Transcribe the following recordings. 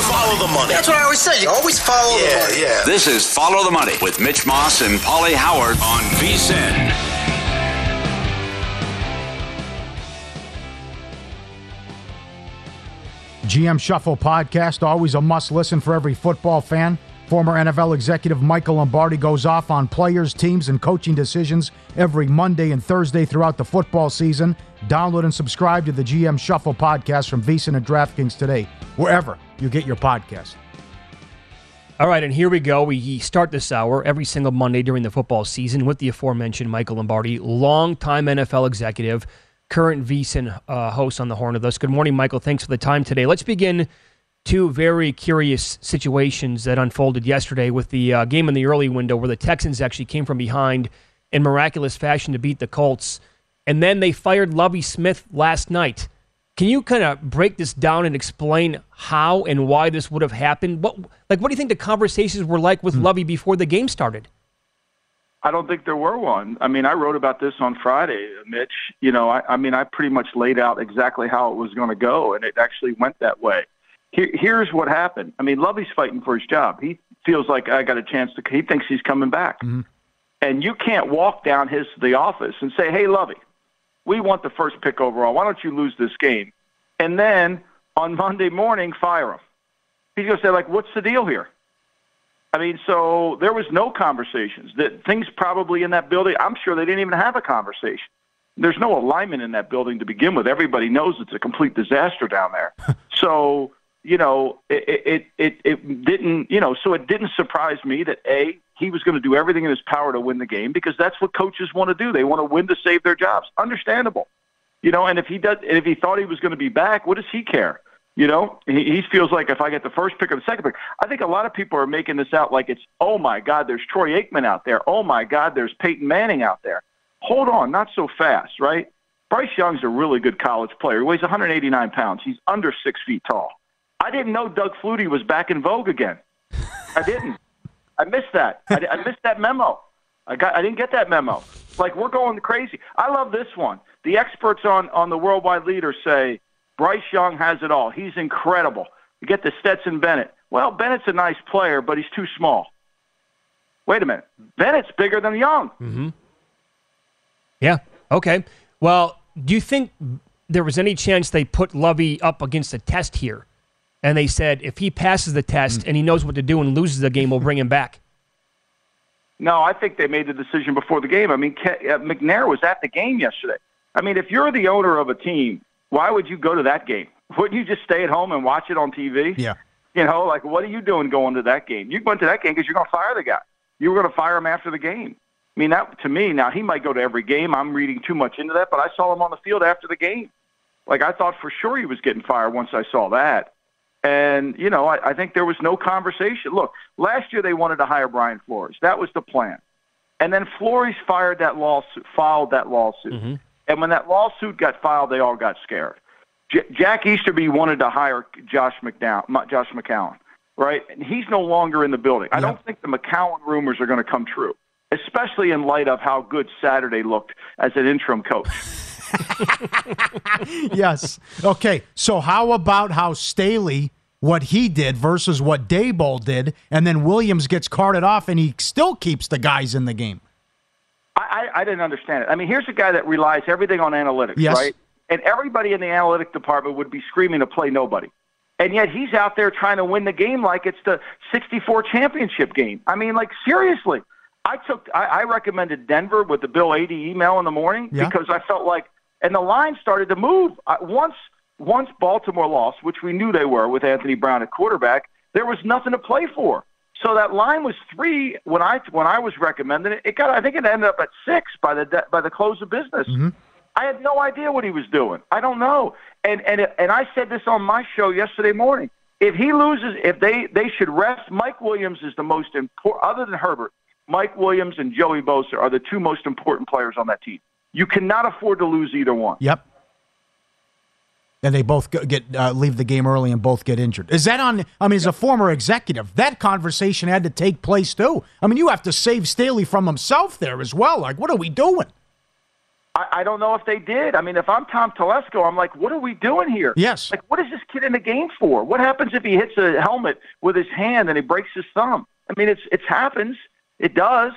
Always follow the, the money. That's what I always say. You always follow the money. yeah. This is Follow the Money with Mitch Moss and Pauly Howard on VSIN. GM Shuffle podcast, always a must listen for every football fan. Former NFL executive Michael Lombardi goes off on players, teams, and coaching decisions every Monday and Thursday throughout the football season. Download and subscribe to the GM Shuffle podcast from VSiN and DraftKings today, wherever you get your podcast. All right, and here we go. We start this hour every single Monday during the football season with the aforementioned Michael Lombardi, longtime NFL executive, current VSiN uh, host on the horn of us. Good morning, Michael. Thanks for the time today. Let's begin two very curious situations that unfolded yesterday with the uh, game in the early window where the Texans actually came from behind in miraculous fashion to beat the Colts, and then they fired Lovie Smith last night. Can you kind of break this down and explain how and why this would have happened? What, like, what do you think the conversations were like with hmm. Lovie before the game started? I don't think there were one. I mean, I wrote about this on Friday, Mitch. You know, I, I mean, I pretty much laid out exactly how it was going to go, and it actually went that way. Here, here's what happened. I mean, Lovie's fighting for his job. He feels like I got a chance to. He thinks he's coming back, mm-hmm. and you can't walk down his the office and say, "Hey, Lovie, we want the first pick overall. Why don't you lose this game?" And then on Monday morning, fire him. He's going to say, like, "What's the deal here?" I mean, so there was no conversations. That things probably in that building. I'm sure they didn't even have a conversation. There's no alignment in that building to begin with. Everybody knows it's a complete disaster down there. so you know, it, it it it didn't. You know, so it didn't surprise me that a he was going to do everything in his power to win the game because that's what coaches want to do. They want to win to save their jobs. Understandable. You know, and if he does, if he thought he was going to be back, what does he care? You know, he, he feels like if I get the first pick or the second pick, I think a lot of people are making this out like it's, oh my God, there's Troy Aikman out there. Oh my God, there's Peyton Manning out there. Hold on, not so fast, right? Bryce Young's a really good college player. He weighs 189 pounds. He's under six feet tall. I didn't know Doug Flutie was back in vogue again. I didn't. I missed that. I, I missed that memo. I got. I didn't get that memo. Like we're going crazy. I love this one. The experts on on the worldwide leader say Bryce Young has it all. He's incredible. You get the Stetson Bennett. Well, Bennett's a nice player, but he's too small. Wait a minute. Bennett's bigger than Young. Mm-hmm. Yeah. Okay. Well, do you think there was any chance they put Lovie up against a test here, and they said if he passes the test and he knows what to do and loses the game, we'll bring him back? No, I think they made the decision before the game. I mean, Ke- uh, McNair was at the game yesterday. I mean, if you're the owner of a team, why would you go to that game? Wouldn't you just stay at home and watch it on TV? Yeah. You know, like what are you doing going to that game? You went to that game because you're going to fire the guy. You were going to fire him after the game. I mean, that to me now he might go to every game. I'm reading too much into that, but I saw him on the field after the game. Like I thought for sure he was getting fired once I saw that. And you know, I, I think there was no conversation. Look, last year they wanted to hire Brian Flores. That was the plan. And then Flores fired that lawsuit, filed that lawsuit. Mm-hmm. And when that lawsuit got filed, they all got scared. J- Jack Easterby wanted to hire Josh McDowell, Josh McCown, right? And he's no longer in the building. I don't think the McCown rumors are going to come true, especially in light of how good Saturday looked as an interim coach. yes. Okay. So how about how Staley what he did versus what Daboll did, and then Williams gets carted off, and he still keeps the guys in the game. I, I, I didn't understand it. I mean, here's a guy that relies everything on analytics, Yes. right? And everybody in the analytic department would be screaming to play nobody. And yet he's out there trying to win the game like it's the 64 championship game. I mean, like, seriously. I took, I, I recommended Denver with the Bill 80 email in the morning Yeah. because I felt like, and the line started to move. Uh, once, once Baltimore lost, which we knew they were with Anthony Brown at quarterback, there was nothing to play for. So that line was three when I when I was recommending it. It got I think it ended up at six by the by the close of business. Mm-hmm. I had no idea what he was doing. I don't know. And and and I said this on my show yesterday morning. If he loses, if they they should rest. Mike Williams is the most important, other than Herbert. Mike Williams and Joey Bosa are the two most important players on that team. You cannot afford to lose either one. Yep. And they both get uh, leave the game early and both get injured. Is that on? I mean, as a former executive, that conversation had to take place too. I mean, you have to save Staley from himself there as well. Like, what are we doing? I, I don't know if they did. I mean, if I'm Tom Telesco, I'm like, what are we doing here? Yes. Like, what is this kid in the game for? What happens if he hits a helmet with his hand and he breaks his thumb? I mean, it's it happens. It does.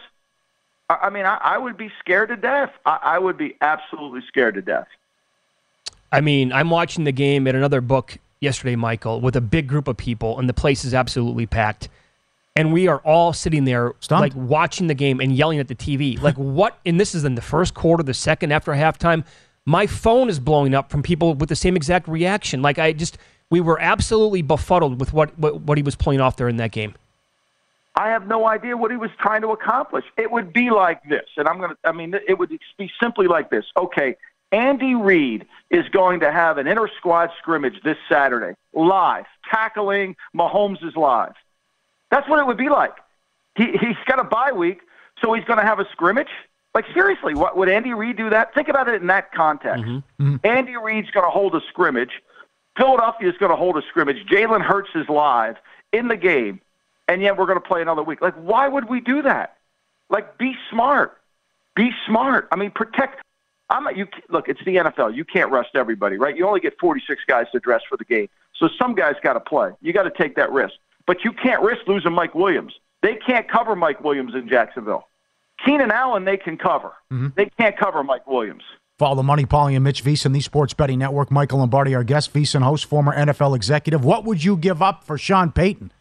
I, I mean, I, I would be scared to death. I, I would be absolutely scared to death. I mean, I'm watching the game at another book yesterday, Michael, with a big group of people, and the place is absolutely packed. And we are all sitting there, Stunned. like watching the game and yelling at the TV. Like, what? And this is in the first quarter, the second after halftime. My phone is blowing up from people with the same exact reaction. Like, I just, we were absolutely befuddled with what, what, what he was playing off there in that game. I have no idea what he was trying to accomplish. It would be like this, and I'm going to, I mean, it would be simply like this. Okay, Andy Reid is going to have an inter squad scrimmage this Saturday, live, tackling Mahomes is live. That's what it would be like. He, he's got a bye week, so he's going to have a scrimmage. Like, seriously, what, would Andy Reid do that? Think about it in that context. Mm-hmm. Mm-hmm. Andy Reid's going to hold a scrimmage. Philadelphia is going to hold a scrimmage. Jalen Hurts is live in the game, and yet we're going to play another week. Like, why would we do that? Like, be smart. Be smart. I mean, protect. I'm not, you look. It's the NFL. You can't rest everybody, right? You only get 46 guys to dress for the game, so some guys got to play. You got to take that risk, but you can't risk losing Mike Williams. They can't cover Mike Williams in Jacksonville. Keenan Allen, they can cover. Mm-hmm. They can't cover Mike Williams. Follow the Money, Pauly and Mitch VSiN, the Sports Betting Network. Michael Lombardi, our guest, VSiN host, former NFL executive. What would you give up for Sean Payton?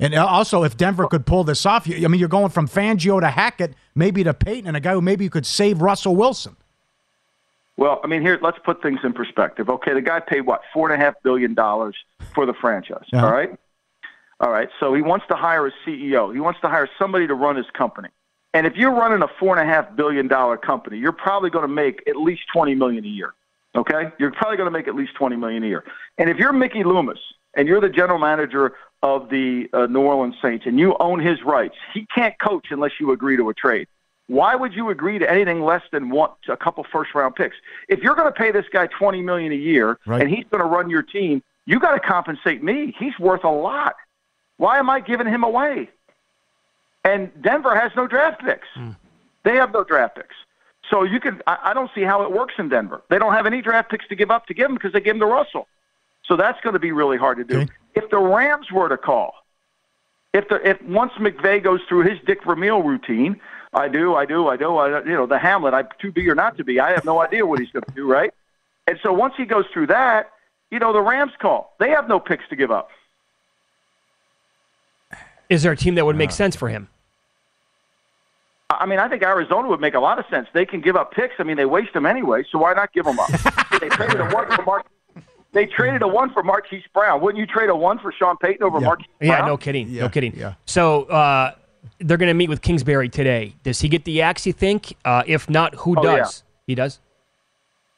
And uh, also, if Denver could pull this off, you- I mean, you're going from Fangio to Hackett, maybe to Payton, and a guy who maybe you could save Russell Wilson. Well, I mean, here, let's put things in perspective. Okay, the guy paid what four and a half billion dollars for the franchise. Yeah. All right, all right. So he wants to hire a CEO. He wants to hire somebody to run his company. And if you're running a four and a half billion dollar company, you're probably going to make at least twenty million a year. Okay, you're probably going to make at least twenty million a year. And if you're Mickey Loomis and you're the general manager of the uh, New Orleans Saints and you own his rights, he can't coach unless you agree to a trade. Why would you agree to anything less than one, a couple first round picks? If you're going to pay this guy twenty million a year Right. and he's going to run your team, you got to compensate me. He's worth a lot. Why am I giving him away? And Denver has no draft picks. They have no draft picks. So you can. I, I don't see how it works in Denver. They don't have any draft picks to give up to give him because they give him to Russell. So that's going to be really hard to do. Okay. If the Rams were to call, if the if once McVay goes through his Dick Vermeil routine, I do, I do, I do, I you know the Hamlet, I to be or not to be, I have no idea what he's going to do, right? And so once he goes through that, you know the Rams call. They have no picks to give up. Is there a team that would make sense for him? I mean, I think Arizona would make a lot of sense. They can give up picks. I mean, they waste them anyway, so why not give them up? they traded a one for Mark. They traded a one for Marquise Brown. Wouldn't you trade a one for Sean Payton over Yeah. Marquise Yeah, no kidding. Yeah, no kidding. yeah. So uh, they're going to meet with Kingsbury today. Does he get the axe, you think? Uh, if not, who Oh, yeah. does? He does?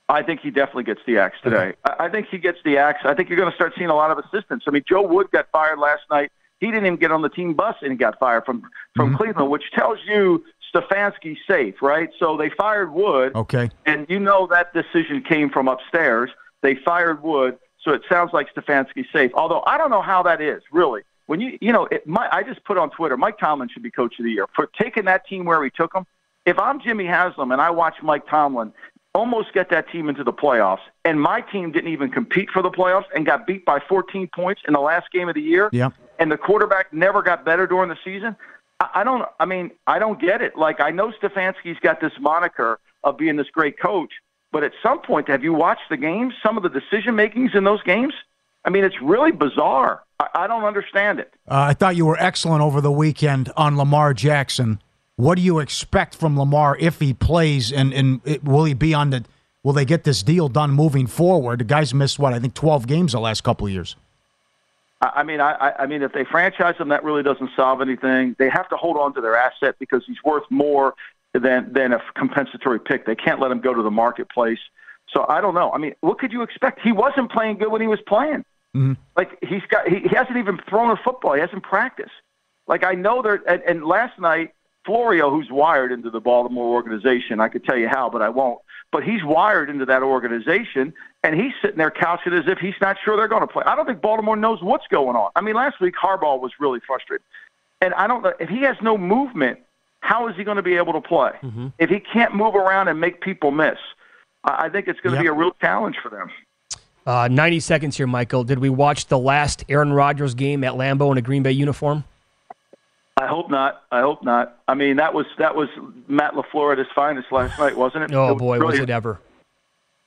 I think he definitely gets the axe today. I I think he gets the axe. I think you're going to start seeing a lot of assistants. I mean, Joe Wood got fired last night. He didn't even get on the team bus and he got fired from from Cleveland, which tells you Stefanski's safe, right? So they fired Wood. Okay. and you know that decision came from upstairs. They fired Wood, so it sounds like Stefanski's safe. Although I don't know how that is really. When you you know, it, my, I just put on Twitter, Mike Tomlin should be coach of the year for taking that team where he took them. If I'm Jimmy Haslam and I watch Mike Tomlin almost get that team into the playoffs, and my team didn't even compete for the playoffs and got beat by 14 points in the last game of the year, Yeah. and the quarterback never got better during the season. I, I don't. I mean, I don't get it. Like I know Stefanski's got this moniker of being this great coach, but at some point, have you watched the games? Some of the decision makings in those games. I mean, it's really bizarre. I, I don't understand it. Uh, I thought you were excellent over the weekend on Lamar Jackson. What do you expect from Lamar if he plays, and and it, will he be on the? Will they get this deal done moving forward? The guy's missed what I think twelve games the last couple of years. I mean, I- I mean, if they franchise him, that really doesn't solve anything. They have to hold on to their asset because he's worth more than than a compensatory pick. They can't let him go to the marketplace. So I don't know. I mean, what could you expect? He wasn't playing good when he was playing. Mm-hmm. Like he's got, he, he hasn't even thrown a football. He hasn't practiced. Like I know there. And, and last night, Florio, who's wired into the Baltimore organization, I could tell you how, but I won't. But he's wired into that organization, and he's sitting there couching as if he's not sure they're going to play. I don't think Baltimore knows what's going on. I mean, last week Harbaugh was really frustrated, and I don't know if he has no movement. How is he going to be able to play if he can't move around and make people miss? I think it's going to Yep. be a real challenge for them. Uh, 90 seconds here, Michael. Did we watch the last Aaron Rodgers game at Lambeau in a Green Bay uniform? I hope not. I hope not. I mean, that was that was Matt Lafleur at his finest last night, wasn't it? Oh, It was boy, was it ever.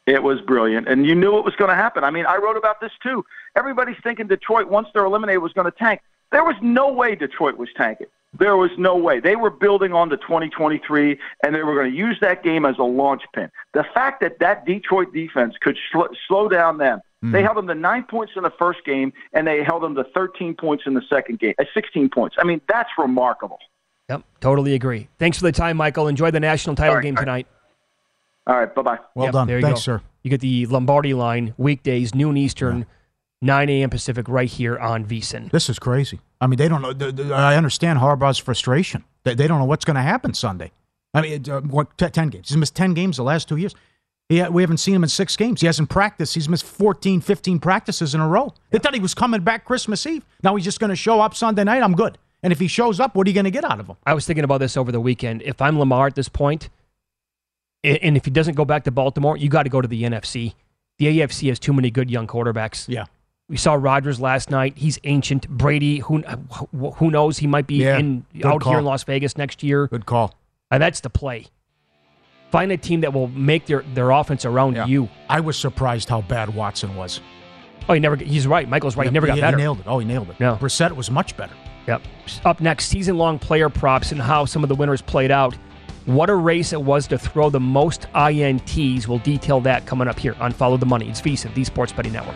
It was brilliant, and you knew it was going to happen. I mean, I wrote about this too. Everybody's thinking Detroit, once they're eliminated, was going to tank. There was no way Detroit was tanking. There was no way. They were building on the 2023, and they were going to use that game as a launch pin. The fact that that Detroit defense could sl- slow down them, they held them to nine points in the first game, and they held them to 13 points in the second game, uh, 16 points. I mean, that's remarkable. Yep, totally agree. Thanks for the time, Michael. Enjoy the national title All right, game all right. tonight. All right, bye bye. Well Yep, done. There you Thanks, go. sir. You get the Lombardi line weekdays, noon Eastern, 9 a.m. Pacific, right here on VSIN. This is crazy. I mean, they don't know. I understand Harbaugh's frustration. They, they don't know what's going to happen Sunday. I mean, it, uh, what t- ten games? He's missed ten games the last two years. He, we haven't seen him in six games. He hasn't practiced. He's missed 14, 15 practices in a row. They thought he was coming back Christmas Eve. Now he's just going to show up Sunday night. I'm good. And if he shows up, what are you going to get out of him? I was thinking about this over the weekend. If I'm Lamar at this and if he doesn't go back to Baltimore, you got to go to the NFC. The AFC has too many good young quarterbacks. Yeah. We saw Rodgers last night. He's ancient. Brady, who who knows? He might be Yeah, in out call. here in Las Vegas next year. Good call. And that's the play. Find a team that will make their, their offense around Yeah. you. I was surprised how bad Watson was. Oh, he never. He's right. Michael's right. He never got he, better. He nailed it. Oh, he nailed it. No. Brissett was much better. Yep. Up next, season long player props and how some of the winners played out. What a race it was to throw the most INTs. We'll detail that coming up here on Follow the Money. It's VSiN, the Sports Betting Network.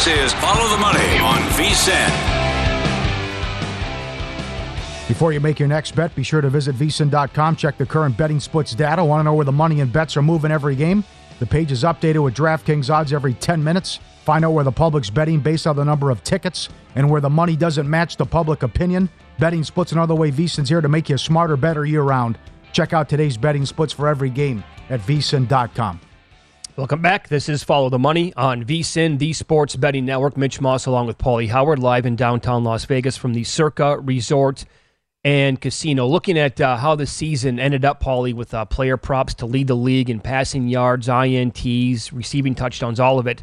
This is Follow the Money on VSIN. Before you make your next bet, be sure to visit vsin.com. Check the current betting splits data. Want to know where the money and bets are moving every game? The page is updated with DraftKings odds every 10 minutes. Find out where the public's betting based on the number of tickets and where the money doesn't match the public opinion. Betting splits another way VSIN's here to make you a smarter, better year round. Check out today's betting splits for every game at vsin.com. Welcome back. This is Follow the Money on VSIN, the Sports Betting Network. Mitch Moss along with Pauly Howard live in downtown Las Vegas from the Circa Resort and Casino. Looking at uh, how the season ended up, Pauly, with uh, player props to lead the league in passing yards, INTs, receiving touchdowns, all of it.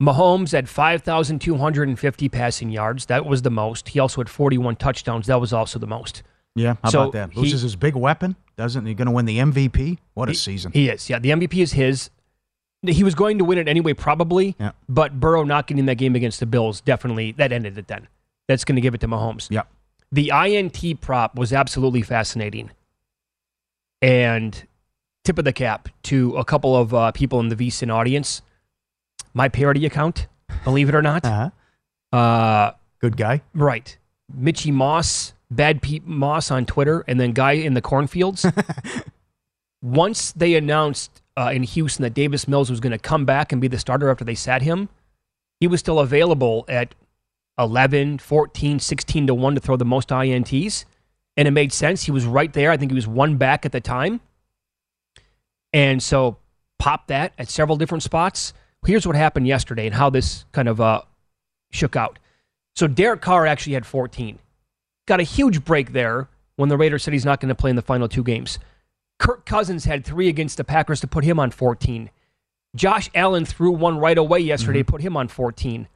Mahomes had 5,250 passing yards. That was the most. He also had 41 touchdowns. That was also the most. Yeah, how So about that? he- Loses his big weapon. Doesn't he going to win the MVP? What a He- season. He is. Yeah, the MVP is his. He was going to win it anyway, probably. Yeah. But Burrow not getting that game against the Bills definitely that ended it. Then that's going to give it to Mahomes. Yeah. The INT prop was absolutely fascinating, and tip of the cap to a couple of uh, people in the VSIN audience. My parody account, believe it or not. Uh-huh. Uh, Good guy. right. Mitchy Moss, Bad Pete Moss on Twitter, and then guy in the cornfields. Once they announced uh, in Houston that Davis Mills was going to come back and be the starter after they sat him, he was still available at 11, 14, 16 to 1 to throw the most INTs. And it made sense. He was right there. I think he was one back at the time. And so pop that at several different spots. Here's what happened yesterday and how this kind of uh, shook out. So Derek Carr actually had 14. Got a huge break there when the Raiders said he's not going to play in the final two games. Kirk Cousins had three against the Packers to put him on 14. Josh Allen threw one right away yesterday, mm-hmm. put him on 14.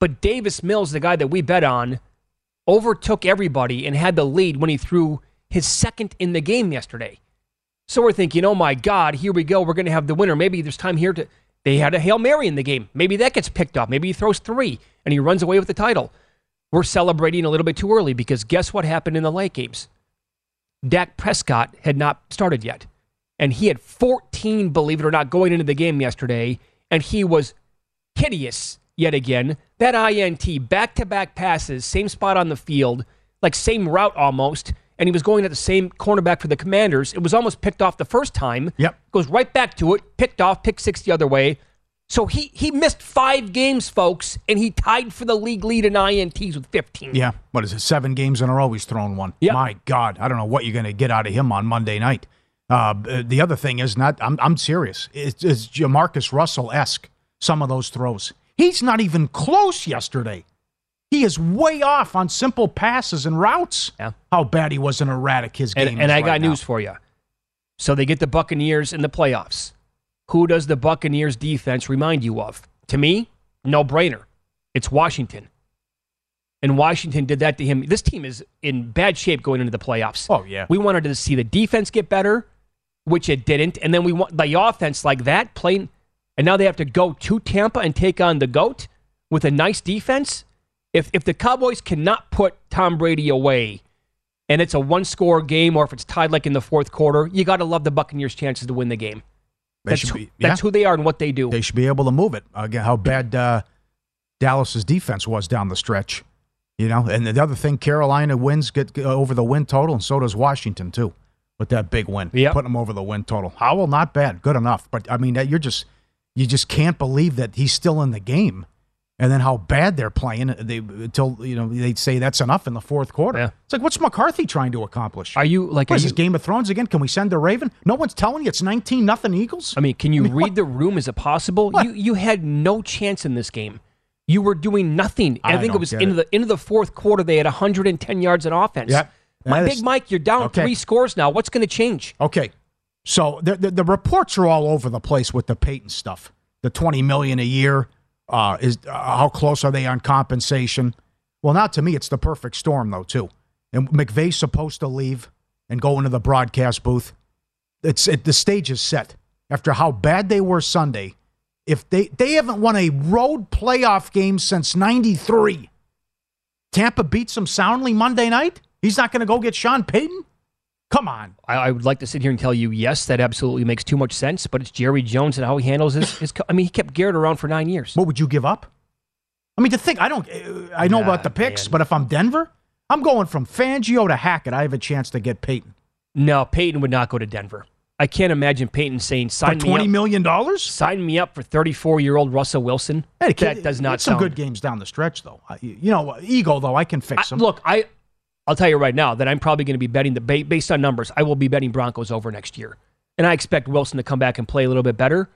But Davis Mills, the guy that we bet on, overtook everybody and had the lead when he threw his second in the game yesterday. So we're thinking, oh my God, here we go. We're going to have the winner. Maybe there's time here to. They had a Hail Mary in the game. Maybe that gets picked up. Maybe he throws three and he runs away with the title. We're celebrating a little bit too early because guess what happened in the late games? Dak Prescott had not started yet. And he had 14, believe it or not, going into the game yesterday. And he was hideous yet again. That INT, back to back passes, same spot on the field, like same route almost. And he was going at the same cornerback for the commanders. It was almost picked off the first time. Yep. Goes right back to it, picked off, picked six the other way. So he, he missed five games, folks, and he tied for the league lead in INTs with 15. Yeah. What is it? Seven games in a row he's thrown one. Yeah. My God. I don't know what you're going to get out of him on Monday night. Uh, the other thing is not, I'm, I'm serious. It's, it's Jamarcus Russell esque, some of those throws. He's not even close yesterday. He is way off on simple passes and routes. Yeah. How bad he was in erratic his game. And, and I got now. news for you. So they get the Buccaneers in the playoffs. Who does the Buccaneers defense remind you of? To me, no brainer. It's Washington. And Washington did that to him. This team is in bad shape going into the playoffs. Oh, yeah. We wanted to see the defense get better. which it didn't. And then we want the offense like that playing, and now they have to go to Tampa and take on the GOAT with a nice defense. If if the Cowboys cannot put Tom Brady away, and it's a one score game, or if it's tied like in the fourth quarter, you got to love the Buccaneers' chances to win the game. They That's, should who, be- yeah. that's who they are and what they do. They should be able to move it. Again, how bad uh, Dallas's defense was down the stretch. You know, and the other thing, Carolina wins get over the win total, and so does Washington too, with that big win. Yep. putting them over the win total. Howell, not bad, good enough. But I mean, that- you're just you just can't believe that he's still in the game, and then how bad they're playing. Uh, they until you know they say that's enough in the fourth quarter. Yeah. It's like what's McCarthy trying to accomplish? are you like? What Are is you, this Game of Thrones again? Can we send the Raven? No one's telling you it's nineteen nothing Eagles. I mean, can you I mean, read what- the room? Is it possible? What? You you had no chance in this game. You were doing nothing. I, I think it was into it. the into the fourth quarter. They had 110 yards in offense. Yep. My big Mike, you're down Okay. three scores now. What's going to change? Okay, so the, the the reports are all over the place with the Peyton stuff. The twenty million a year uh, is uh, how close are they on compensation? Well, now to me, it's the perfect storm though too. And McVay's supposed to leave and go into the broadcast booth. It's it, the stage is set after how bad they were Sunday. If they they haven't won a road playoff game since '93, Tampa beats them soundly Monday night. He's not going to go get Sean Payton. Come on. I, I would like to sit here and tell you, yes, that absolutely makes too much sense. But it's Jerry Jones and how he handles his. his I mean, he kept Garrett around for nine years. What would you give up? I mean, to think, I don't, I know Nah, about the picks, man. but if I'm Denver, I'm going from Fangio to Hackett. I have a chance to get Peyton No, Peyton would not go to Denver. I can't imagine Peyton saying, for "Sign me twenty up." million dollars. Sign me up for 34 year old Russell Wilson. Hey, that does not some sound good games down the stretch, though. You know, ego though, I can fix I- them. look, I I'll tell you right now that I'm probably going to be betting the ba- based on numbers. I will be betting Broncos over next year, and I expect Wilson to come back and play a little bit better.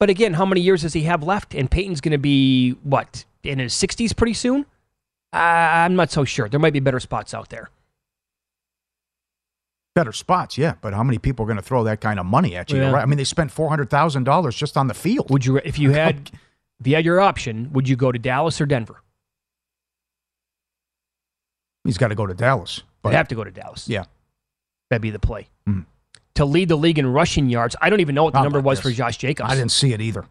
But again, how many years does he have left? And Peyton's going to be what in his 60s pretty soon. Uh, I'm not so sure. There might be better spots out there. Better spots, yeah, but how many people are going to throw that kind of money at you? Yeah. Right? I mean, they spent four hundred thousand dollars just on the field. Would you, if you had, if you had your option, would you go to Dallas or Denver? He's got to go to Dallas, But but have to go to Dallas. yeah, That'd be the play. Mhm. To lead the league in rushing yards, I don't even know what the How number was this? for Josh Jacobs. I didn't see it either.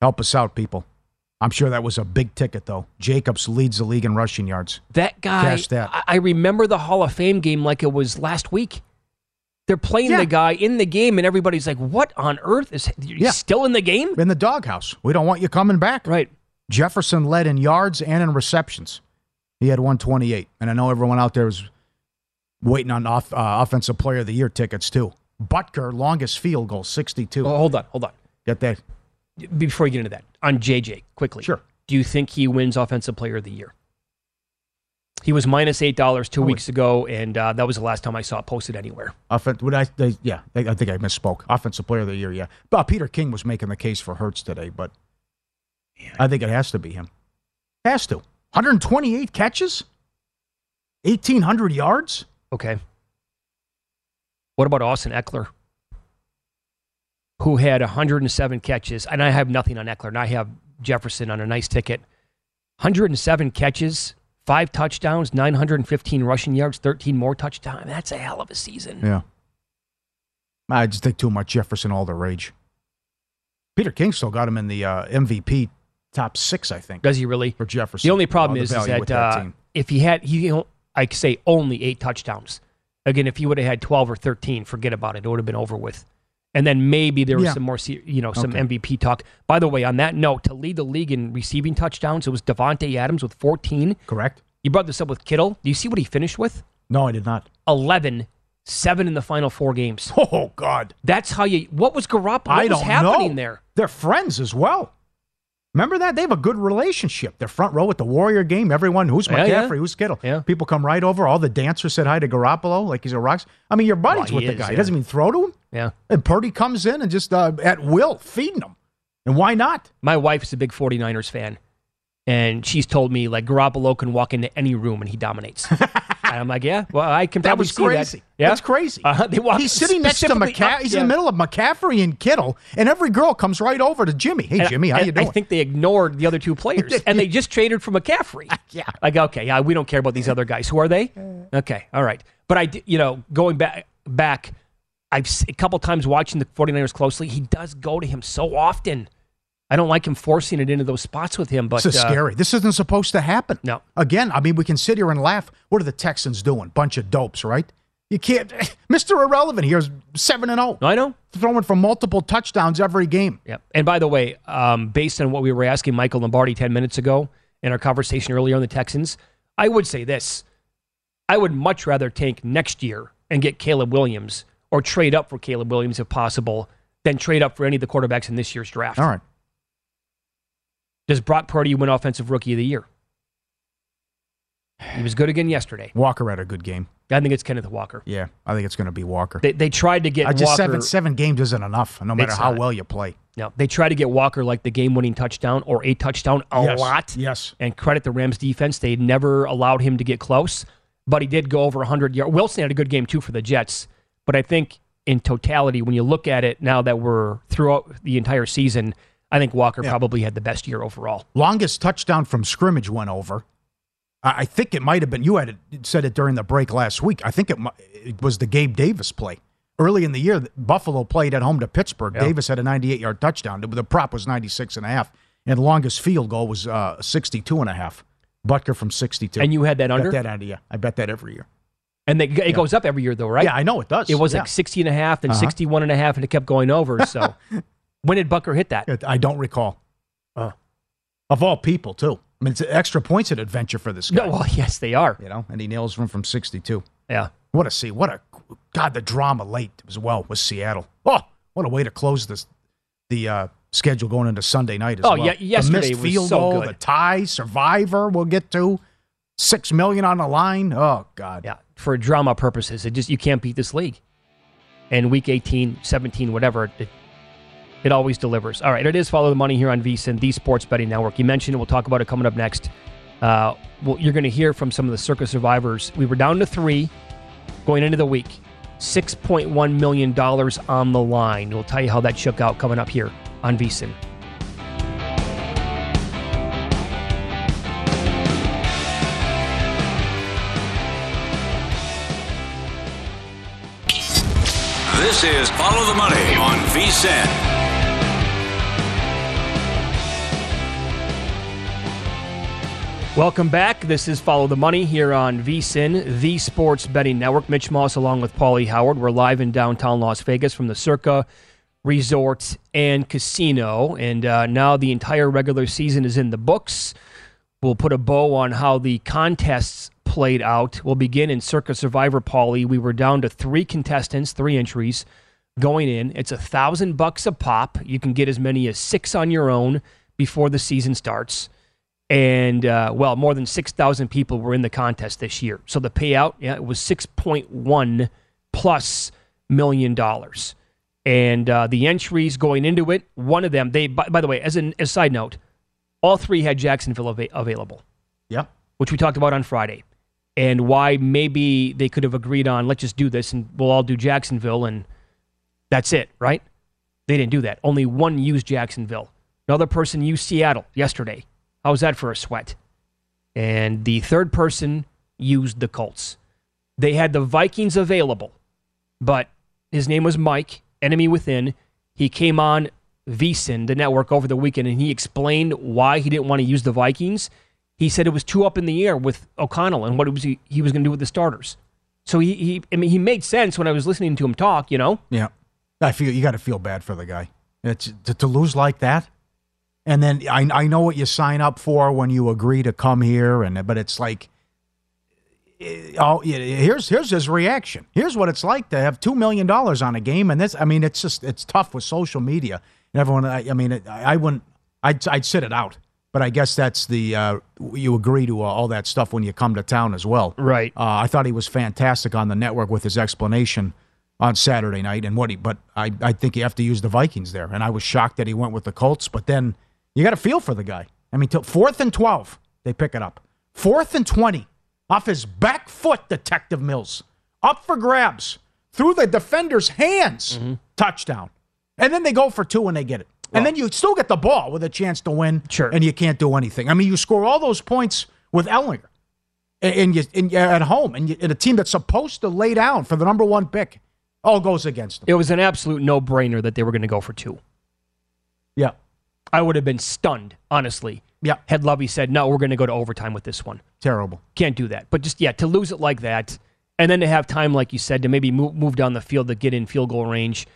Help us out, people. I'm sure that was a big ticket, though. Jacobs leads the league in rushing yards. That guy, Cash that. I, I remember the Hall of Fame game like it was last week. They're playing Yeah. the guy in the game, and everybody's like, "What on earth is he's Yeah. still in the game?" In the doghouse. We don't want you coming back. Right. Jefferson led in yards and in receptions. He had 128. And I know everyone out there is waiting on off, uh, Offensive Player of the Year tickets, too. Butker, longest field goal, 62. Oh, hold on, hold on. Get that? Before you get into that, on JJ, quickly. Sure. Do you think he wins Offensive Player of the Year? He was minus eight dollars two Oh, weeks ago, and uh, that was the last time I saw it posted anywhere. Offen- would I, they, yeah, I, I think I misspoke. Offensive Player of the Year, yeah. But Peter King was making the case for Hurts today, but I think it has to be him. Has to. 128 catches? 1,800 yards? Okay. What about Austin Ekeler, who had 107 catches? And I have nothing on Ekeler, and I have Jefferson on a nice ticket. 107 catches, five touchdowns, 915 rushing yards, 13 more touchdowns. That's a hell of a season. Yeah. I just think too much Jefferson all the rage. Peter King still got him in the uh, MVP top six, I think, Does he really? for Jefferson. The only problem is, the is with that, uh, if he had, he, I could say only eight touchdowns. Again, if he would have had 12 or 13, forget about it. It would have been over with. And then maybe there was Yeah. some more, you know, some Okay. MVP talk. By the way, on that note, to lead the league in receiving touchdowns, it was Davante Adams with 14. Correct? You brought this up with Kittle. Do you see what he finished with? No, I did not. 11, seven in the final four games. Oh, God. That's how you. What was Garoppolo? What I was don't happening know. there? They're friends as well. Remember that? They have a good relationship. They're front row at the Warrior game. Everyone, who's Yeah, McCaffrey, yeah. who's Kittle? Yeah. People come right over. All the dancers said hi to Garoppolo like he's a rock. I mean, you're buddies Well, with he the is, guy. He doesn't mean throw to him. Yeah. And Purdy comes in and just uh, at will feeding him. And why not? My wife is a big 49ers fan. And she's told me, like, Garoppolo can walk into any room and he dominates. and I'm like, yeah, well, I can That was crazy. that. Yeah? That's crazy. Uh-huh. They He's sitting next to McCaffrey. He's yeah. in the middle of McCaffrey and Kittle, and every girl comes right over to Jimmy. Hey, And- Jimmy, how you doing? I think they ignored the other two players, and they just traded for McCaffrey. Yeah. Like, okay, yeah, we don't care about these other guys. Who are they? Okay, all right. But I, you know, going back, back, I've a couple times watching the 49ers closely. He does go to him so often. I don't like him forcing it into those spots with him. But This is uh, scary. This isn't supposed to happen. No. Again, I mean, we can sit here and laugh. What are the Texans doing? Bunch of dopes, right? You can't. Mr. Irrelevant here is 7 and 0, No, I know. throwing for multiple touchdowns every game. Yeah. And by the way, um, based on what we were asking Michael Lombardi 10 minutes ago in our conversation earlier on the Texans, I would say this. I would much rather tank next year and get Caleb Williams or trade up for Caleb Williams if possible than trade up for any of the quarterbacks in this year's draft. All right. Does Brock Purdy win Offensive Rookie of the Year? He was good again yesterday. Walker had a good game. I think it's Kenneth Walker. Yeah, I think it's going to be Walker. They, they tried to get I just Walker. seven seven games isn't enough, no matter how not. well you play. No, they tried to get Walker like the game-winning touchdown or a touchdown a Yes. lot. Yes. and credit the Rams defense. They never allowed him to get close, but he did go over 100 yards. Wilson had a good game too for the Jets, but I think in totality, when you look at it now that we're throughout the entire season, I think Walker Yeah. probably had the best year overall. Longest touchdown from scrimmage went over. I I think it might have been. You had it, said it during the break last week. I think it, it was the Gabe Davis play early in the year. Buffalo played at home to Pittsburgh. Yeah. Davis had a 98 yard touchdown. The, prop was 96 and a half, and the longest field goal was uh, 62 and a half. Butker from 62. And you had that bet under, that under? Yeah, I bet that every year. and they, it goes up every year though, right? Yeah, I know it does. It was Yeah. like 60 and a half, then Uh-huh. 61 and a half, and it kept going over. So when did Butker hit that? I don't recall. Uh. Of all people, too. I mean, it's extra points at adventure for this guy. No, well, yes, they are. You know, and he nails from from 62. Yeah. What a see! What a God! The drama late as well was Seattle. Oh, what a way to close this the uh, schedule going into Sunday night as Oh, well. yeah, yesterday the missed was field so goal, good. the tie, survivor. We'll get to six million on the line. Oh God! Yeah, for drama purposes, it just you can't beat this league. And week 18, 17, whatever, it, it always delivers. All right, it is follow the money here on VSiN, the Sports Betting Network. You mentioned it. We'll talk about it coming up next. Uh, well, you're going to hear from some of the Circa survivors. We were down to three going into the week. $6.1 million on the line. We'll tell you how that shook out coming up here on VSiN. This is Follow the Money on VSIN. Welcome back. This is Follow the Money here on VSIN, the Sports Betting Network. Mitch Moss along with Pauly Howard. We're live in downtown Las Vegas from the Circa Resort and Casino. And uh, now the entire regular season is in the books. We'll put a bow on how the contests played out. We'll begin in Circa Survivor, Pauly. We were down to three contestants, three entries going in. It's a thousand bucks a pop. You can get as many as six on your own before the season starts and uh, well, more than six thousand people were in the contest this year. So the payout, yeah, it was six point one plus million dollars, and uh, the entries going into it, one of them, they by, by the way, as an as a side note, all three had Jacksonville ava- available, Yeah. which we talked about on Friday, and why maybe they could have agreed on let's just do this and we'll all do Jacksonville and that's it, right? They didn't do that. Only one used Jacksonville. Another person used Seattle yesterday. How's that for a sweat? And the third person used the Colts. They had the Vikings available, but his name was Mike, enemy within. He came on VSIN, the network, over the weekend, and he explained why he didn't want to use the Vikings. He said it was too up in the air with O'Connell and what was he, he was going to do with the starters. So he, he, I mean, he made sense when I was listening to him talk. You know, Yeah. I feel you got to feel bad for the guy. It's to, to lose like that. And then I I know what you sign up for when you agree to come here and but it's like eh, oh yeah, here's here's his reaction. Here's what it's like to have 2 million dollars on a game and this I mean it's just it's tough with social media. And everyone I, I mean it, I wouldn't I'd I'd sit it out. But I guess that's the uh, you agree to uh, all that stuff when you come to town as well. Right. Uh, I thought he was fantastic on the network with his explanation on Saturday night and what he. But I, I think you have to use the Vikings there, and I was shocked that he went with the Colts. But then you got to feel for the guy. I mean, till fourth and twelve, they pick it up. Fourth and twenty, off his back foot, Detective Mills, up for grabs through the defender's hands, mm-hmm. touchdown, and then they go for two and they get it. And then you still get the ball with a chance to win, Sure. and you can't do anything. I mean, you score all those points with Ehlinger and, you and you're at home and, you, and a team that's supposed to lay down for the number one pick All goes against them. It was an absolute no brainer that they were going to go for two. Yeah. I would have been stunned, honestly. Yeah. Had Lovie said, no, we're going to go to overtime with this one. Terrible. Can't do that. But just, yeah, to lose it like that, and then to have time, like you said, to maybe move, move down the field to get in field goal range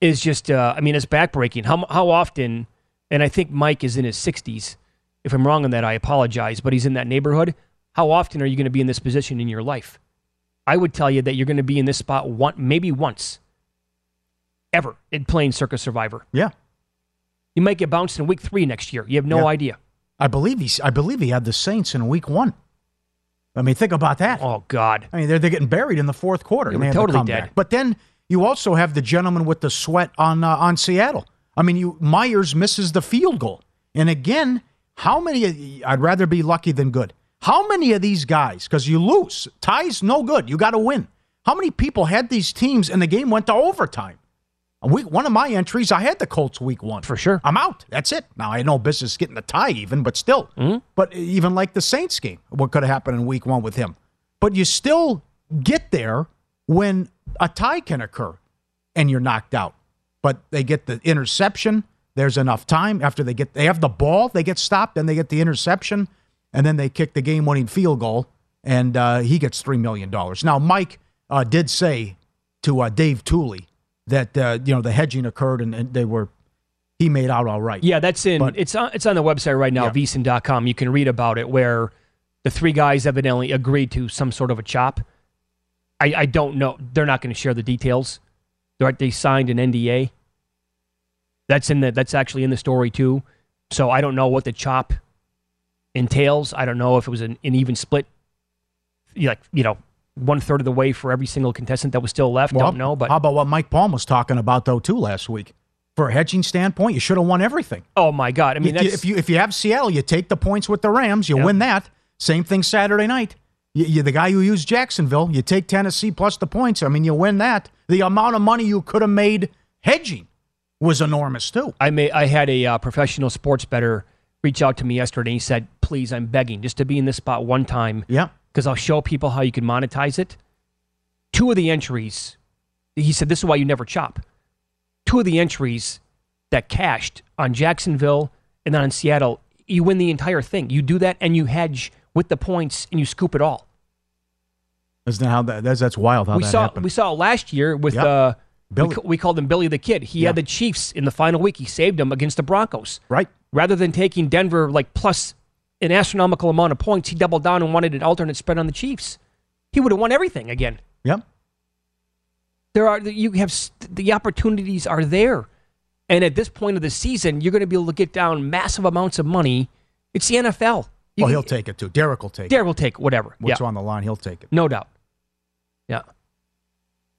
is just, uh, I mean, it's backbreaking. How, how often, and I think Mike is in his 60s. If I'm wrong on that, I apologize, but he's in that neighborhood. How often are you going to be in this position in your life? I would tell you that you're going to be in this spot one, maybe once, ever in playing Circa Survivor. Yeah. You might get bounced in week three next year. You have no Yeah. idea. I believe he's I believe he had the Saints in week one. I mean, think about that. Oh God. I mean, they're, they're getting buried in the fourth quarter. They were totally dead. But then you also have the gentleman with the sweat on uh, on Seattle. I mean, you Myers misses the field goal, and again, how many? I'd rather be lucky than good. How many of these guys? Because you lose, ties no good. You got to win. How many people had these teams and the game went to overtime? Week one of my entries, I had the Colts week one For sure. I'm out. That's it. Now I had no business getting the tie even, but still. Mm-hmm. But even like the Saints game, what could have happened in week one with him? But you still get there when a tie can occur and you're knocked out. But they get the interception. There's enough time after they get they have the ball, they get stopped, then they get the interception, and then they kick the game-winning field goal, and uh, he gets three million dollars. Now Mike uh, did say to uh, Dave Tuley that uh, you know the hedging occurred and, and they were he made out all right. Yeah, that's in. But- it's on. It's on the website right now, Yeah. vsin.com. You can read about it. Where the three guys evidently agreed to some sort of a chop. I, I don't know. They're not going to share the details. They're, they signed an NDA. That's in the. That's actually in the story too. So I don't know what the chop entails. I don't know if it was an, an even split. Like you know, one third of the way for every single contestant that was still left. Well, don't know, but how about what Mike Palm was talking about though too last week? For a hedging standpoint, you should have won everything. oh my god! I mean, that's, if you if you have Seattle, you take the points with the Rams, you Yeah. win that. Same thing Saturday night. You, you the guy who used Jacksonville, you take Tennessee plus the points. I mean, you win that. The amount of money you could have made hedging was enormous too. I may I had a uh, professional sports better reach out to me yesterday. He said, "Please, I'm begging just to be in this spot one time Yeah. Because I'll show people how you can monetize it." Two of the entries, he said, "This is why you never chop." Two of the entries that cashed on Jacksonville and then on Seattle, you win the entire thing. You do that and you hedge with the points and you scoop it all. Isn't that how that that's, that's wild how we that saw happened. we saw it last year with Yep. uh, we, Billy. ca- we called him Billy the Kid. He Yeah. had the Chiefs in the final week. He saved them against the Broncos. right. rather than taking Denver like plus an astronomical amount of points, he doubled down and wanted an alternate spread on the Chiefs. He would have won everything again. Yep. There are you have the opportunities are there, and at this point of the season, you're going to be able to get down massive amounts of money. It's the NFL. You Well, can- he'll take it too. Derek will take it. Derek will take whatever. What's yeah, on the line, he'll take it. no doubt. Yeah.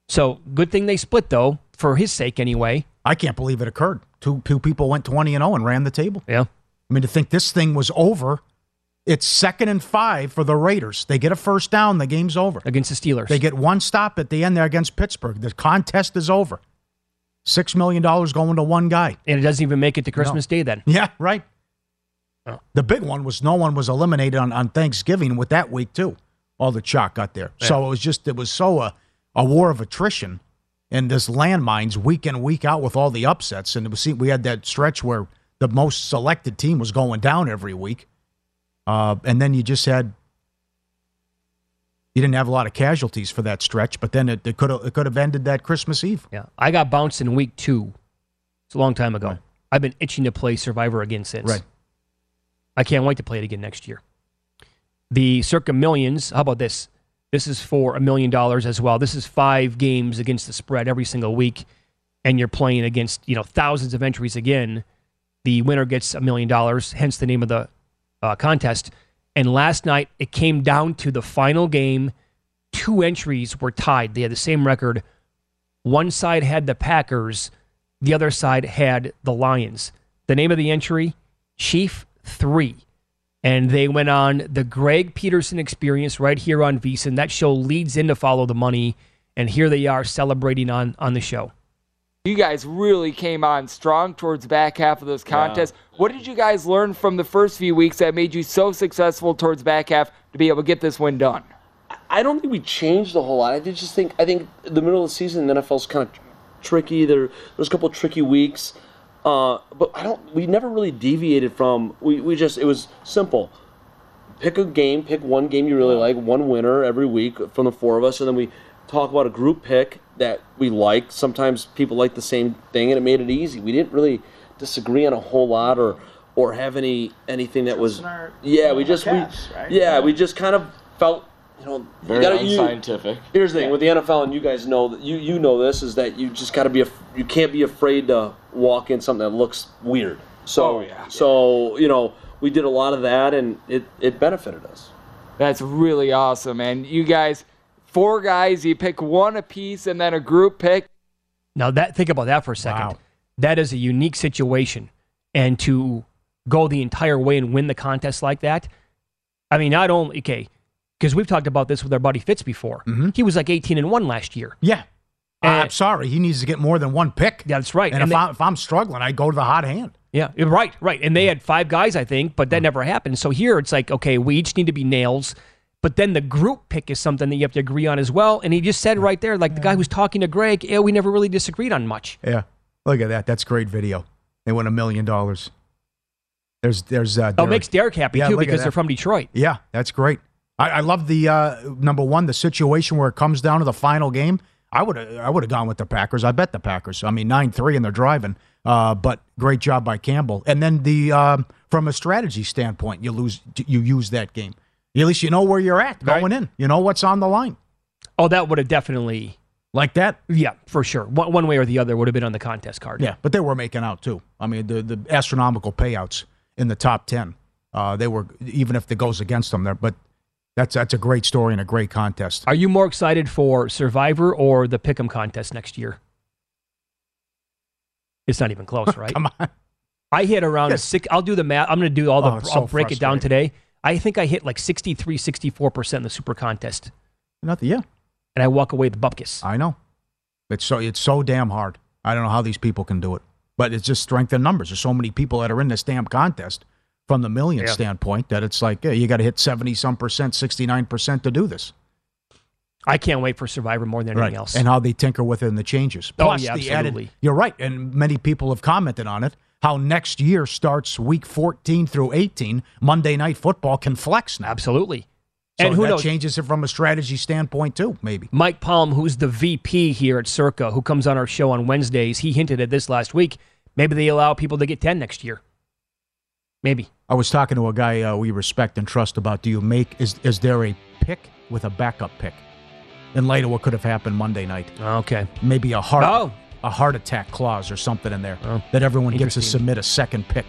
So good thing they split though, for his sake anyway. I can't believe it occurred. Two two people went 20 and 0 and ran the table. Yeah. I mean, to think this thing was over, it's second and five for the Raiders. They get a first down, the game's over. Against the Steelers. They get one stop at the end there against Pittsburgh. The contest is over. Six million dollars going to one guy. and it doesn't even make it to Christmas Day then. Yeah, right. Oh. The big one was no one was eliminated on, on Thanksgiving with that week too. All the chalk got there. So it was just it was so a, a war of attrition and this landmines week in week out with all the upsets. And it was we had that stretch where the most selected team was going down every week, uh, and then you just had you didn't have a lot of casualties for that stretch. But then it could have it could have ended that Christmas Eve. Yeah, I got bounced in week two. It's a long time ago. I've been itching to play Survivor again since. Right. I can't wait to play it again next year. The Circa Millions. How about this? This is for a million dollars as well. This is five games against the spread every single week, and you're playing against you know thousands of entries again. The winner gets a million dollars. Hence the name of the uh, contest. And last night it came down to the final game. Two entries were tied. They had the same record. One side had the Packers, the other side had the Lions. The name of the entry, Chief 3. And they went on the Greg Peterson experience right here on VSiN. That show leads into Follow the Money. And here they are celebrating on, on the show. You guys really came on strong towards the back half of those contests. What did you guys learn from the first few weeks that made you so successful towards the back half to be able to get this win done? I don't think we changed a whole lot. I just think I think the middle of the season, the NFL's kind of tricky. There there's a couple tricky weeks, uh, but I don't. We never really deviated from. We we just it was simple. Pick a game, pick one game you really like, one winner every week from the four of us, and then we talk about a group pick that we like. Sometimes people like the same thing, and it made it easy. We didn't really disagree on a whole lot or or have any anything that was our- yeah. We just cats, we right? yeah we just kind of felt you know Very you gotta, you- unscientific. Here's the thing with the NFL, and you guys know that you you know this is that you just got to be af- you can't be afraid to walk in something that looks weird. So Oh, yeah. so you know we did a lot of that, and it it benefited us. That's really awesome, and you guys, four guys, you pick one apiece, and then a group pick. Now that think about that for a second. Wow. That is a unique situation, and to go the entire way and win the contest like that. I mean, not only okay, because we've talked about this with our buddy Fitz before. Mm-hmm. He was like eighteen and one last year. Yeah. And- I'm sorry. He needs to get more than one pick. Yeah, that's right. And, And if, they- I, if I'm struggling, I go to the hot hand. Yeah, right, right. And they had five guys, I think, but that never happened. So here it's like, okay, we each need to be nails. But then the group pick is something that you have to agree on as well. And he just said right there, like the guy who's talking to Greg, yeah, we never really disagreed on much. Yeah. Look at that. That's great video. They won a million dollars. There's, there's, uh, Oh, makes Derek happy Yeah, too because they're from Detroit. Yeah, that's great. I, I love the uh, number one, the situation where it comes down to the final game. I would have, I would have gone with the Packers. I bet the Packers. I mean, nine three, and they're driving. Uh, but great job by Campbell. And then the um, from a strategy standpoint, you lose, you use that game. At least you know where you're at going in. You know what's on the line. Oh, that would have definitely, Like that. yeah, for sure. One, one way or the other would have been on the contest card. Yeah, but they were making out too. I mean, the the astronomical payouts in the top ten. Uh, they were even if it goes against them there, but that's that's a great story and a great contest. Are you more excited for Survivor or the Pick'em contest next year? It's not even close, right? Come on. I hit around Yes. six. I'll do the math. I'm going to do all the. Oh, I'll so break it down today. I think I hit like 63, 64 percent in the Super Contest, Nothing. Yeah, and I walk away with the bupkis. I know. It's so it's so damn hard. I don't know how these people can do it, but it's just strength in numbers. There's so many people that are in this damn contest from the million Yeah. standpoint that it's like yeah, you got to hit seventy some percent, sixty nine percent to do this. I can't wait for Survivor more than anything else. And how they tinker with it and the changes. Oh, Plus yeah, the added, absolutely. you're right, and many people have commented on it. How next year starts week 14 through 18. Monday night football can flex now. Absolutely. So and who knows? changes it from a strategy standpoint too, maybe. Mike Palm, who's the VP here at Circa, who comes on our show on Wednesdays, he hinted at this last week. Maybe they allow people to get 10 next year. Maybe. I was talking to a guy uh, we respect and trust about do you make is is there a pick with a backup pick? In light of what could have happened Monday night. Okay. Maybe a heart Oh. A heart attack clause or something in there Oh, that everyone gets to submit a second pick.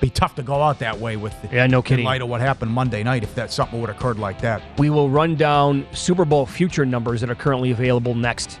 Be tough to go out that way with Yeah, no in kidding. light of what happened Monday night if that something would have occurred like that. We will run down Super Bowl future numbers that are currently available next.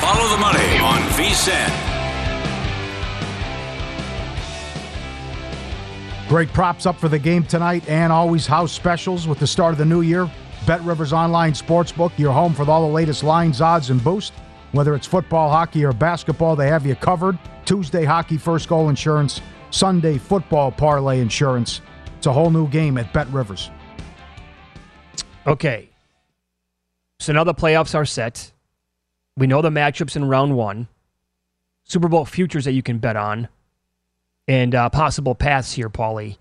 Follow the Money on VSIN. Great props up for the game tonight and always house specials with the start of the new year. Bet Rivers Online Sportsbook, your home for all the latest lines, odds, and boost. Whether it's football, hockey, or basketball, they have you covered. Tuesday, hockey first goal insurance. Sunday, football parlay insurance. It's a whole new game at Bet Rivers. Okay. So now the playoffs are set. We know the matchups in round one, Super Bowl futures that you can bet on, and uh, possible paths here, Pauly.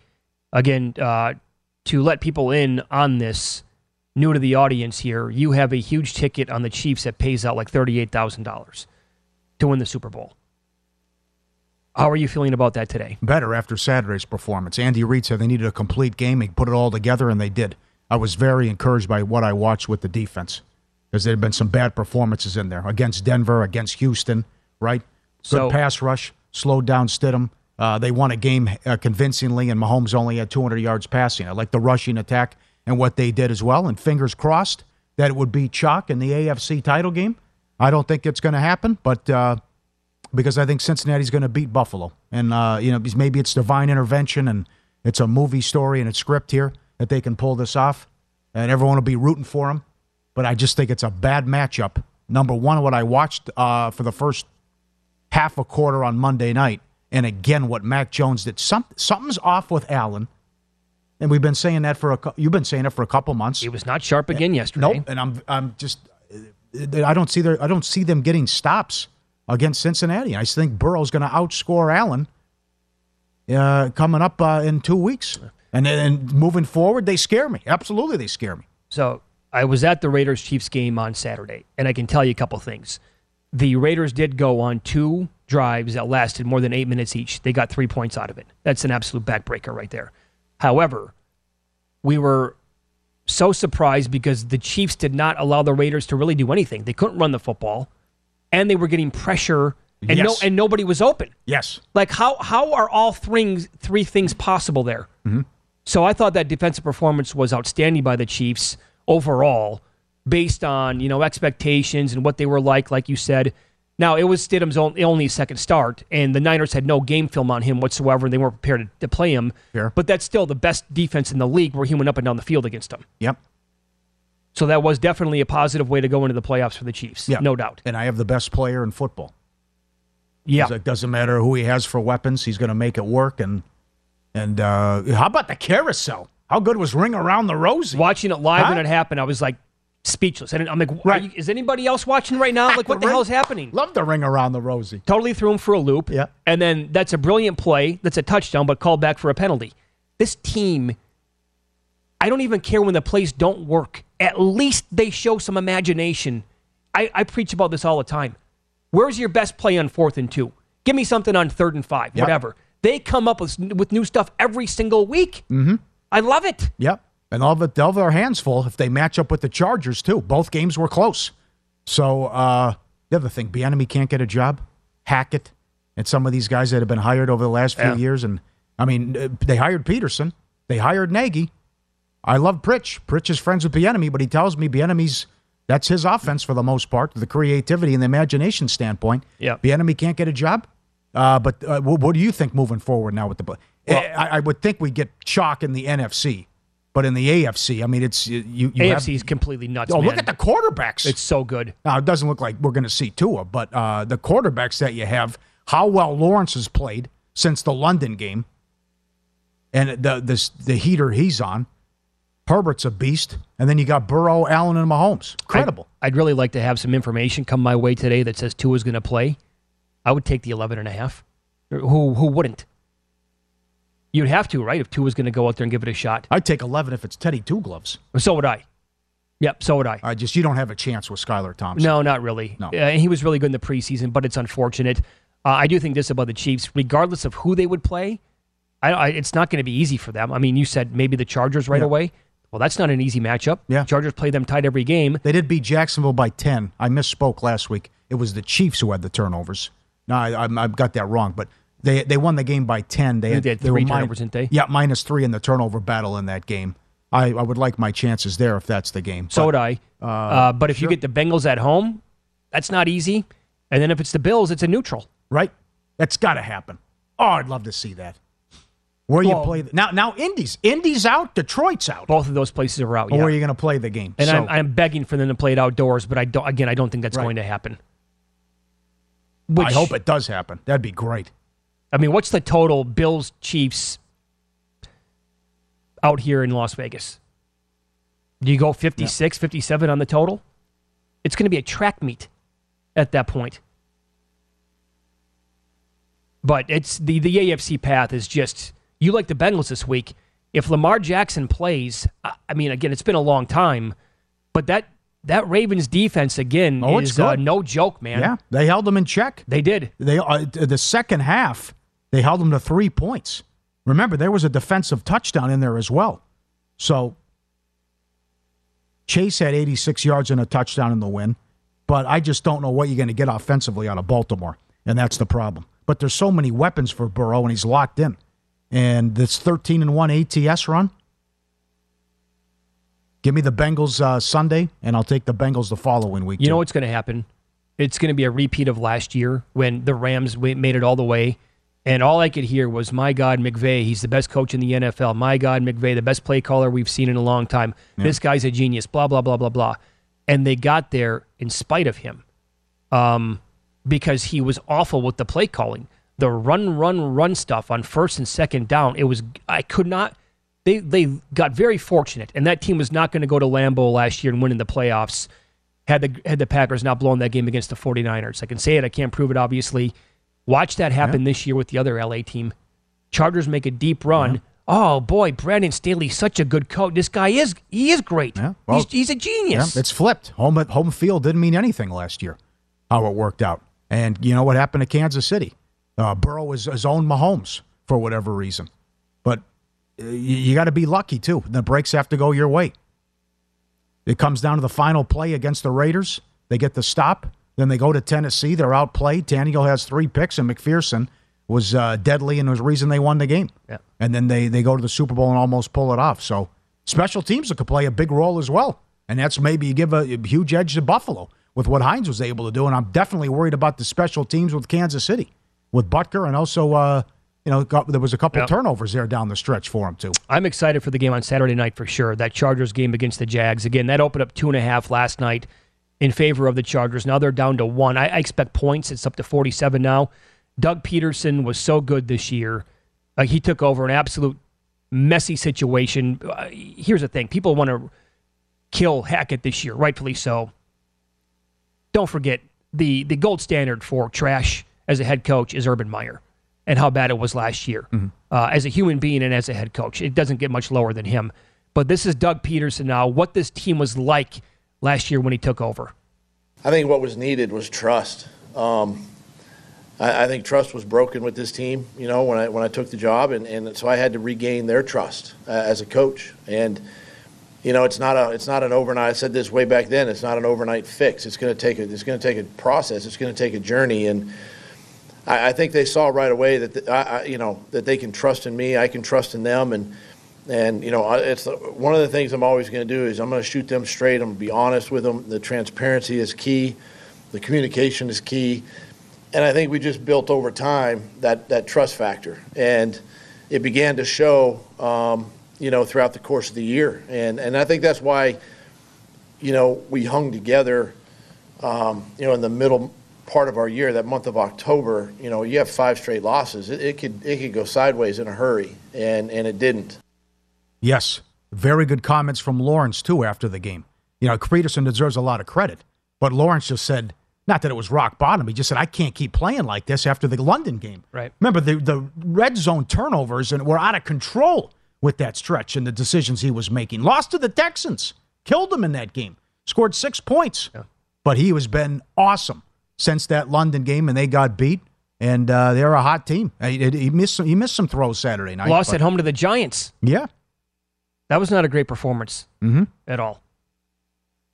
Again, uh, to let people in on this, new to the audience here, you have a huge ticket on the Chiefs that pays out like $38,000 to win the Super Bowl. How are you feeling about that today? Better after Saturday's performance. Andy Reid said they needed a complete game. He put it all together, and they did. I was very encouraged by what I watched with the defense because there had been some bad performances in there against Denver, against Houston, right? Good So- pass rush, slowed down Stidham. Uh, they won a game uh, convincingly, and Mahomes only had 200 yards passing. I like the rushing attack and what they did as well. And fingers crossed that it would be chalk in the AFC title game. I don't think it's going to happen, but uh, because I think Cincinnati's going to beat Buffalo, and uh, you know maybe it's divine intervention and it's a movie story and a script here that they can pull this off, and everyone will be rooting for them. But I just think it's a bad matchup. Number one, what I watched uh, for the first half a quarter on Monday night, and again what Mac Jones did. Some, something's off with Allen, and we've been saying that for a you've been saying it for a couple months. He was not sharp again yesterday. Nope, and I'm I'm just I don't see their I don't see them getting stops against Cincinnati. I think Burrow's going to outscore Allen uh, coming up uh, in two weeks, and then moving forward, they scare me. Absolutely, they scare me. So I was at the Raiders Chiefs game on Saturday, and I can tell you a couple things. The Raiders did go on two drives that lasted more than eight minutes each. They got three points out of it. That's an absolute backbreaker right there. However, we were so surprised because the Chiefs did not allow the Raiders to really do anything. They couldn't run the football, and they were getting pressure, and no, and nobody was open. Yes, Like how how are all three three things possible there? Mm-hmm. So I thought that defensive performance was outstanding by the Chiefs overall, based on you know expectations and what they were like. Like you said, now it was Stidham's only, second start, and the Niners had no game film on him whatsoever. and They weren't prepared to, to play him. Fair. But that's still the best defense in the league. Where he went up and down the field against them. yep, So that was definitely a positive way to go into the playoffs for the Chiefs. yeah, no doubt. And I have the best player in football. Yeah. It doesn't matter who he has for weapons; he's going to make it work. And and uh, how about the carousel? How good was Ring Around the Rosie? Watching it live Huh? when it happened, I was like speechless. And I'm like, Right. you- is anybody else watching right now? Like, what the Ring- hell is happening? Love the Ring Around the Rosie. Totally threw him for a loop. Yeah. And then that's a brilliant play. That's a touchdown, but called back for a penalty. This team, I don't even care when the plays don't work. At least they show some imagination. I, I preach about this all the time. Where's your best play on fourth and two? Give me something on third and five, Yep. whatever. They come up with, with new stuff every single week. Mm-hmm. I love it. Yep. And all of, they'll have their hands full if they match up with the Chargers, too. Both games were close. So, uh, the other thing, Bieniemy can't get a job. Hackett and some of these guys that have been hired over the last few Yeah. years. And, I mean, uh, they hired Pederson. They hired Nagy. I love Pritch. Pritch is friends with Bieniemy, but he tells me Bieniemy's that's his offense for the most part, the creativity and the imagination standpoint. Yeah. Bieniemy can't get a job. Uh, but uh, what, what do you think moving forward now with the? Well- I, I would think we'd get chalk in the NFC, but in the AFC, I mean, it's you. you AFC is completely nuts. oh, man. look at the quarterbacks. It's so good. now it doesn't look like we're going to see Tua, but uh, the quarterbacks that you have, how well Lawrence has played since the London game, and the the the heater he's on. Herbert's a beast, and then you got Burrow, Allen, and Mahomes. Incredible. I'd, I'd really like to have some information come my way today that says Tua's going to play. I would take the 11 and a half. Who who wouldn't? You'd have to, right? If Tua's going to go out there and give it a shot. I'd take eleven if it's Teddy Two Gloves. So would I. Yep, so would I. I just you don't have a chance with Skylar Thompson. No, not really. No. Uh, he was really good in the preseason, but it's unfortunate. Uh, I do think this about the Chiefs, regardless of who they would play, I, I, it's not going to be easy for them. I mean, you said maybe the Chargers right Yeah. away. Well, that's not an easy matchup. Yeah. Chargers play them tight every game. They did beat Jacksonville by 10. I misspoke last week. It was the Chiefs who had the turnovers. No, I, I, I got that wrong, but they they won the game by 10. They think they had three min- turnovers, didn't they? Yeah, minus three in the turnover battle in that game. I, I would like my chances there if that's the game. So But, would I. Uh, but if you get the Bengals at home, that's not easy. And then if it's the Bills, it's a neutral. Right? That's got to happen. Oh, I'd love to see that. Where you play the, now? Now Indy's Indy's out. Detroit's out. Both of those places are out. Or Yeah. where are you going to play the game? and So- I'm, I'm begging for them to play it outdoors, but I don't. Again, I don't think that's Right. going to happen. I hope it does happen. That'd be great. I mean, what's the total Bills Chiefs out here in Las Vegas? Do you go 56, 57 on the total? It's going to be a track meet at that point. But it's the the AFC path is just you like the Bengals this week. If Lamar Jackson plays, I mean, again, it's been a long time, but that that Ravens defense again Oh, is uh, no joke, man. Yeah, they held them in check. They did. They uh, the second half they held them to three points. Remember, there was a defensive touchdown in there as well. So Chase had 86 yards and a touchdown in the win, but I just don't know what you're going to get offensively out of Baltimore, and that's the problem. But there's so many weapons for Burrow, and he's locked in. And this 13 and one ATS run. Give me the Bengals uh, Sunday, and I'll take the Bengals the following week. You too. know what's going to happen? It's going to be a repeat of last year when the Rams made it all the way, and all I could hear was, "My God, McVay, he's the best coach in the NFL. My God, McVay, the best play caller we've seen in a long time. This guy's a genius." Blah blah blah blah blah, and they got there in spite of him, um, because he was awful with the play calling, the run run run stuff on first and second down. It was I could not. They they got very fortunate, and that team was not going to go to Lambeau last year and win in the playoffs had the had the Packers not blown that game against the 49ers. I can say it, I can't prove it obviously. Watch that happen this year with the other LA team. Chargers make a deep run. Oh boy, Brandon Staley's such a good coach. This guy is he is great. Yeah, well, he's, he's a genius. Yeah, it's flipped. Home at home field didn't mean anything last year. How it worked out, and you know what happened to Kansas City? Uh, Burrow is his own Mahomes for whatever reason, but uh, you, you got to be lucky too. The breaks have to go your way. It comes down to the final play against the Raiders. They get the stop. Then they go to Tennessee. They're outplayed. Tannehill has three picks, and McPherson was uh, deadly and was the reason they won the game. Yeah. And then they, they go to the Super Bowl and almost pull it off. So special teams could play a big role as well. And that's maybe you give a, a huge edge to Buffalo with what Hines was able to do. And I'm definitely worried about the special teams with Kansas City, with Butker, and also, uh, you know, got, there was a couple Yep. turnovers there down the stretch for him, too. I'm excited for the game on Saturday night for sure. That Chargers game against the Jags. Again, that opened up two and a half last night in favor of the Chargers. Now they're down to one. I, I expect points. It's up to 47 now. Doug Pederson was so good this year. Uh, he took over an absolute messy situation. Uh, here's the thing people want to kill Hackett this year, rightfully so. Don't forget the, the gold standard for trash as a head coach is Urban Meyer and how bad it was last year uh, as a human being and as a head coach. It doesn't get much lower than him. But this is Doug Pederson now. What this team was like last year when he took over. I think what was needed was trust. Um, I, I think trust was broken with this team, you know, when I when I took the job, and, and so I had to regain their trust uh, as a coach. And you know, it's not a it's not an overnight. I said this way back then. It's not an overnight fix. It's going to take a it's going to take a process. It's going to take a journey, and I, I think they saw right away that the, I, I, you know that they can trust in me. I can trust in them, and and you know, it's one of the things I'm always going to do is I'm going to shoot them straight. I'm going to be honest with them. The transparency is key. The communication is key. And I think we just built over time that, that trust factor. And it began to show, um, you know, throughout the course of the year. And, and I think that's why, you know, we hung together, um, you know, in the middle part of our year, that month of October, you know, you have five straight losses. It, it could, it could go sideways in a hurry. And, and it didn't. Yes. Very good comments from Lawrence, too, after the game. You know, Pederson deserves a lot of credit, but Lawrence just said, not that it was rock bottom, he just said, I can't keep playing like this after the London game. Right. Remember, the, the red zone turnovers and were out of control with that stretch and the decisions he was making. Lost to the Texans. killed him in that game. Scored six points, but he has been awesome since that London game, and they got beat. And uh, they're a hot team. He, he missed some, he missed some throws Saturday night. Lost but- at home to the Giants. Yeah, That was not a great performance mm-hmm. at all.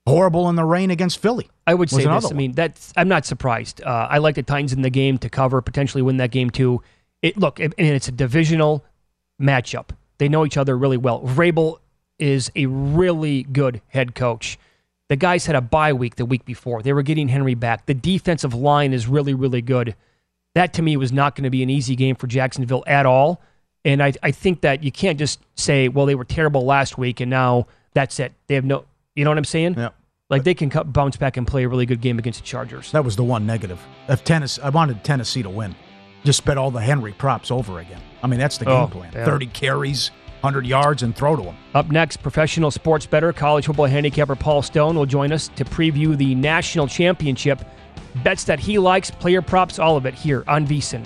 horrible in the rain against Philly. I would say this. I mean, that's I'm not surprised. Uh, I like the Titans in the game to cover, potentially win that game too. It look, and it's a divisional matchup. They know each other really well. Vrabel is a really good head coach. The guys had a bye week the week before. They were getting Henry back. The defensive line is really, really good. That to me was not going to be an easy game for Jacksonville at all. And I, I think that you can't just say, well, they were terrible last week and now that's it. They have no, you know what I'm saying? Yeah. Like they can cut, bounce back and play a really good game against the Chargers. That was the one negative. If Tennessee, I wanted Tennessee to win. Just bet all the Henry props over again. I mean, that's the game Oh, plan. yeah. 30 carries, 100 yards, and throw to him. Up next, professional sports better, college football handicapper Paul Stone will join us to preview the national championship. Bets that he likes, player props, all of it here on VSIN.